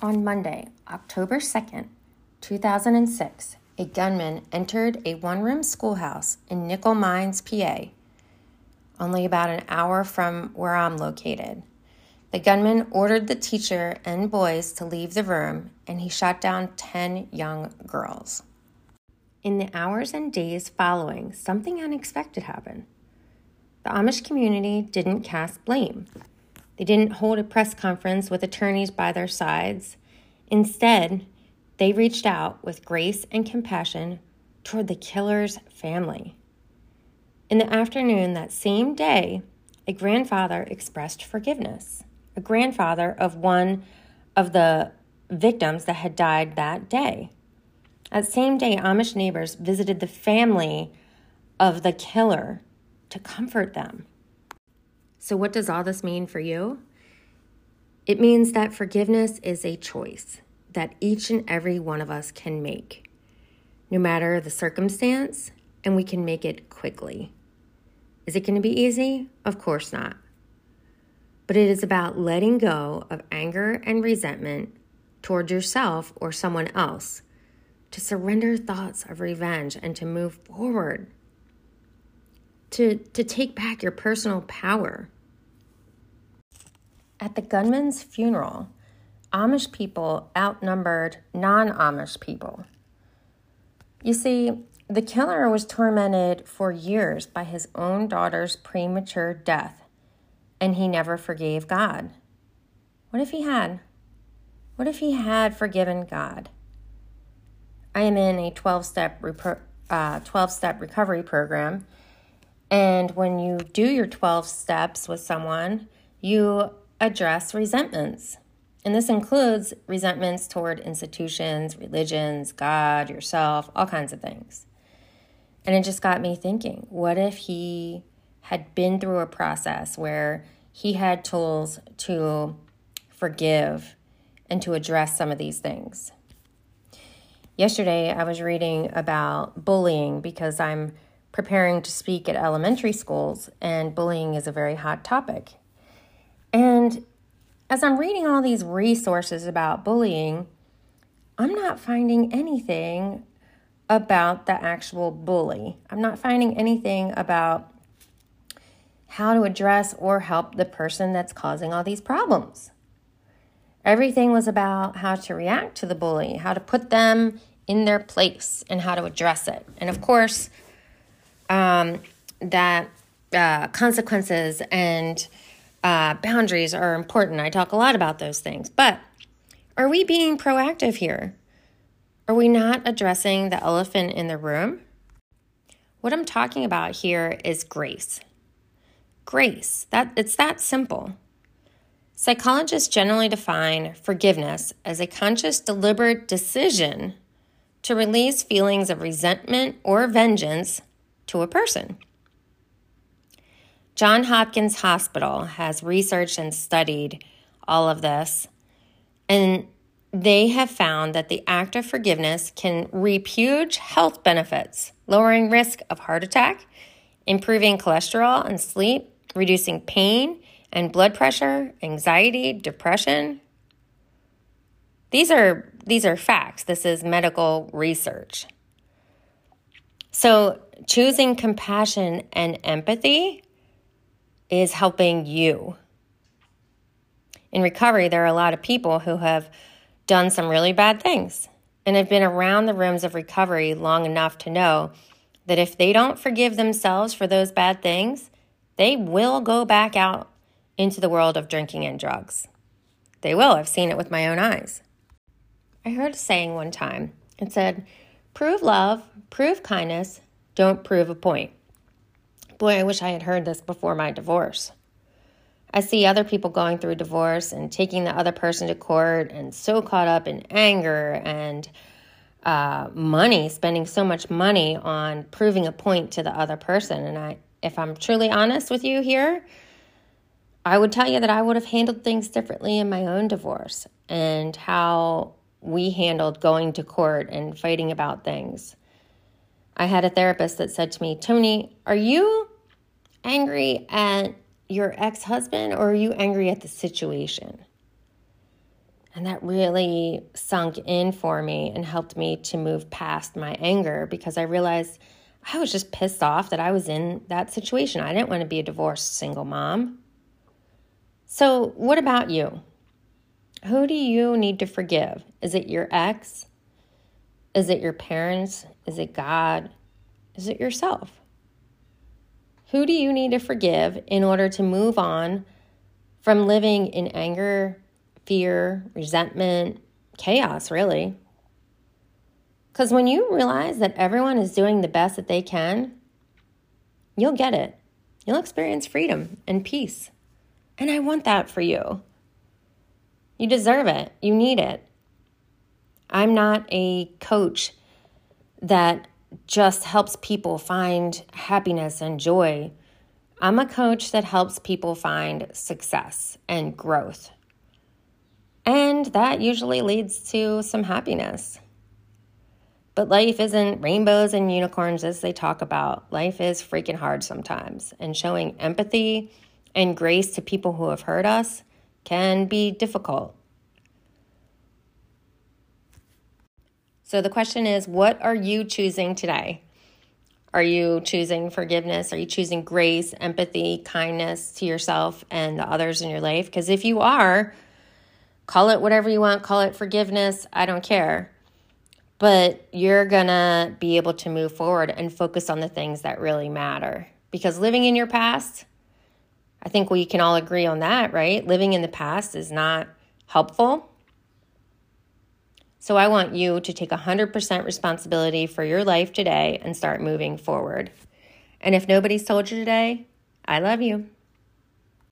On Monday, October 2nd, 2006, a gunman entered a one room schoolhouse in Nickel Mines, PA, only about an hour from where I'm located. The gunman ordered the teacher and boys to leave the room and he shot down 10 young girls. In the hours and days following, something unexpected happened. The Amish community didn't cast blame. They didn't hold a press conference with attorneys by their sides. Instead, they reached out with grace and compassion toward the killer's family. In the afternoon that same day, a grandfather expressed forgiveness, a grandfather of one of the victims that had died that day. That same day, Amish neighbors visited the family of the killer to comfort them. So, what does all this mean for you? It means that forgiveness is a choice that each and every one of us can make, no matter the circumstance, and we can make it quickly. Is it going to be easy? Of course not. But it is about letting go of anger and resentment toward yourself or someone else, to surrender thoughts of revenge and to move forward to, to take back your personal power. At the gunman's funeral, Amish people outnumbered non Amish people. You see, the killer was tormented for years by his own daughter's premature death, and he never forgave God. What if he had? What if he had forgiven God? I am in a 12 step, uh, 12 step recovery program and when you do your 12 steps with someone, you address resentments. And this includes resentments toward institutions, religions, God, yourself, all kinds of things. And it just got me thinking what if he had been through a process where he had tools to forgive and to address some of these things? Yesterday, I was reading about bullying because I'm preparing to speak at elementary schools, and bullying is a very hot topic. And as I'm reading all these resources about bullying, I'm not finding anything about the actual bully. I'm not finding anything about how to address or help the person that's causing all these problems. Everything was about how to react to the bully, how to put them in their place, and how to address it. And of course, um, that uh, consequences and uh, boundaries are important. I talk a lot about those things. But are we being proactive here? Are we not addressing the elephant in the room? What I'm talking about here is grace. Grace, that it's that simple. Psychologists generally define forgiveness as a conscious, deliberate decision to release feelings of resentment or vengeance to a person. John Hopkins Hospital has researched and studied all of this, and they have found that the act of forgiveness can reap huge health benefits, lowering risk of heart attack, improving cholesterol and sleep, reducing pain and blood pressure, anxiety, depression. These are these are facts. This is medical research. So, choosing compassion and empathy is helping you. In recovery, there are a lot of people who have done some really bad things and have been around the rooms of recovery long enough to know that if they don't forgive themselves for those bad things, they will go back out into the world of drinking and drugs. They will. I've seen it with my own eyes. I heard a saying one time. It said, Prove love, prove kindness, don't prove a point. Boy, I wish I had heard this before my divorce. I see other people going through divorce and taking the other person to court and so caught up in anger and uh, money, spending so much money on proving a point to the other person. And I, if I'm truly honest with you here, I would tell you that I would have handled things differently in my own divorce and how we handled going to court and fighting about things. I had a therapist that said to me, Tony, are you angry at your ex husband or are you angry at the situation? And that really sunk in for me and helped me to move past my anger because I realized I was just pissed off that I was in that situation. I didn't want to be a divorced single mom. So, what about you? Who do you need to forgive? Is it your ex? Is it your parents? Is it God? Is it yourself? Who do you need to forgive in order to move on from living in anger, fear, resentment, chaos, really? Because when you realize that everyone is doing the best that they can, you'll get it. You'll experience freedom and peace. And I want that for you. You deserve it. You need it. I'm not a coach that just helps people find happiness and joy. I'm a coach that helps people find success and growth. And that usually leads to some happiness. But life isn't rainbows and unicorns as they talk about. Life is freaking hard sometimes. And showing empathy and grace to people who have hurt us can be difficult. So the question is what are you choosing today? Are you choosing forgiveness? Are you choosing grace, empathy, kindness to yourself and the others in your life? Because if you are, call it whatever you want, call it forgiveness, I don't care. But you're gonna be able to move forward and focus on the things that really matter. Because living in your past, I think we can all agree on that, right? Living in the past is not helpful. So I want you to take 100% responsibility for your life today and start moving forward. And if nobody's told you today, I love you.